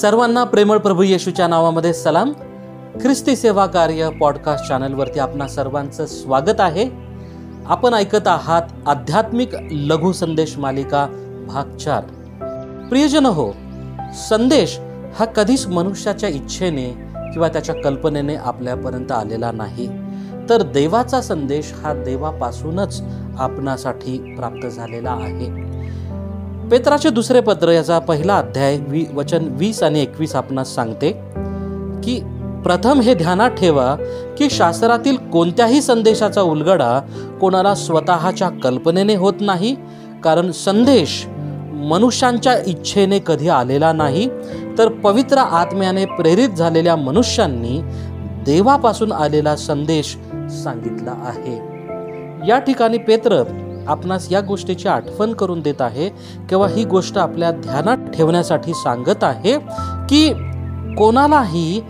सर्वांना प्रेमळ प्रभू येशूच्या नावामध्ये सलाम. ख्रिस्ती सेवा कार्य पॉडकास्ट चॅनलवरती आपणा सर्वांचं स्वागत आहे. आपण ऐकत आहात आध्यात्मिक लघु संदेश मालिका भाग चार. प्रियजन हो संदेश हा कधीच मनुष्याच्या इच्छेने किंवा त्याच्या कल्पनेने आपल्यापर्यंत आलेला नाही. तर देवाचा संदेश हा देवापासूनच आपणासाठी प्राप्त झालेला आहे. पेत्राचे दुसरे पत्र याचा पहिला अध्याय वी वचन वीस आणि एकवीस आपणास सांगते की प्रथम हे ध्यानात ठेवा की शास्त्रातील कोणत्याही संदेशाचा उलगडा कोणाला स्वतःच्या कल्पनेने होत नाही कारण संदेश मनुष्यांच्या इच्छेने कधी आलेला नाही तर पवित्र आत्म्याने प्रेरित झालेल्या मनुष्यांनी देवापासून आलेला संदेश सांगितला आहे. या ठिकाणी पेत्र आपणास या गोष्टीची आठवण करून देत आहे किंवा ही गोष्ट आपल्या ध्यानात ठेवण्यासाठी सांगत आहे की कोणालाही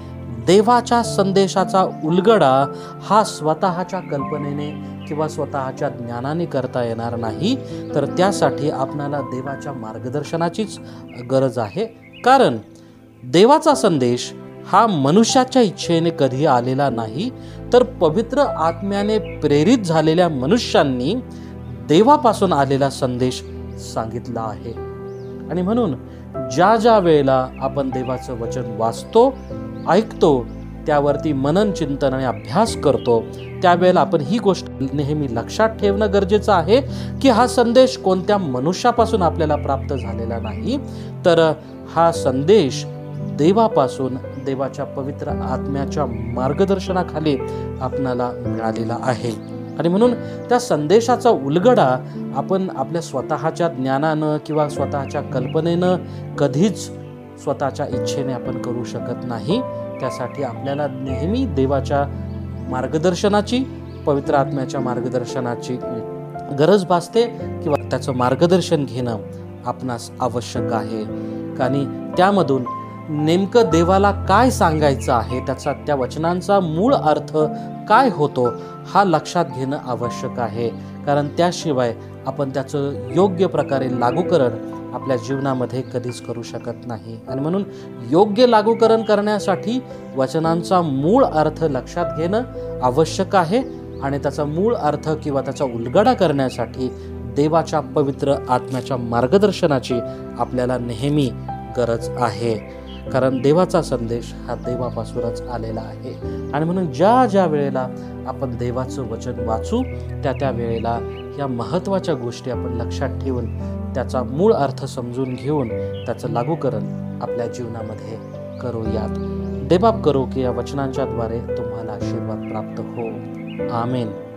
देवाच्या संदेशाचा उलगडा हा स्वतःच्या कल्पनेने किंवा स्वतःच्या ज्ञानाने करता येणार नाही तर त्यासाठी आपणाला देवाच्या मार्गदर्शनाचीच गरज आहे. कारण देवाचा संदेश हा मनुष्याच्या इच्छेने कधी आलेला नाही तर पवित्र आत्म्याने प्रेरित झालेल्या मनुष्यांनी देवापासून आलेला संदेश सांगितला आहे. आणि म्हणून ज्या ज्या वेळेला आपण देवाचं वचन वाचतो ऐकतो त्यावरती मनन चिंतन आणि अभ्यास करतो त्यावेळेला आपण ही गोष्ट नेहमी लक्षात ठेवणं गरजेचं आहे की हा संदेश कोणत्या मनुष्यापासून आपल्याला प्राप्त झालेला नाही तर हा संदेश देवापासून देवाच्या पवित्र आत्म्याच्या मार्गदर्शनाखाली आपणाला मिळालेला आहे. आणि म्हणून त्या संदेशाचा उलगडा आपण आपल्या स्वतःच्या ज्ञानानं किंवा स्वतःच्या कल्पनेनं कधीच स्वतःच्या इच्छेने आपण करू शकत नाही. त्यासाठी आपल्याला नेहमी देवाच्या मार्गदर्शनाची पवित्र आत्म्याच्या मार्गदर्शनाची गरज भासते किंवा त्याचं मार्गदर्शन घेणं आपणास आवश्यक आहे. आणि त्यामधून नेमकं देवाला काय सांगायचं आहे? त्याचा त्या वचनांचा मूळ अर्थ काय होतो? हा लक्षात घेणं आवश्यक आहे. कारण त्याशिवाय आपण त्याचं योग्य प्रकारे लागूकरण आपल्या जीवनामध्ये कधीच करू शकत नाही. आणि म्हणून योग्य लागूकरण करण्यासाठी वचनांचा मूळ अर्थ लक्षात घेणं आवश्यक आहे. आणि त्याचा मूळ अर्थ किंवा त्याचा उलगडा करण्यासाठी देवाच्या पवित्र आत्म्याच्या मार्गदर्शनाची आपल्याला नेहमी गरज आहे. कारण देवाचा संदेश हा देवापासूनच आलेला आहे. आणि म्हणून ज्या ज्या वेळेला आपण देवाचं वचन वाचू त्या त्या वेळेला या महत्त्वाच्या गोष्टी आपण लक्षात ठेवून त्याचा मूळ अर्थ समजून घेऊन त्याचं लागूकरण आपल्या जीवनामध्ये करूयात. देबाप करो की या वचनांच्याद्वारे तुम्हाला आशीर्वाद प्राप्त हो. आमेन.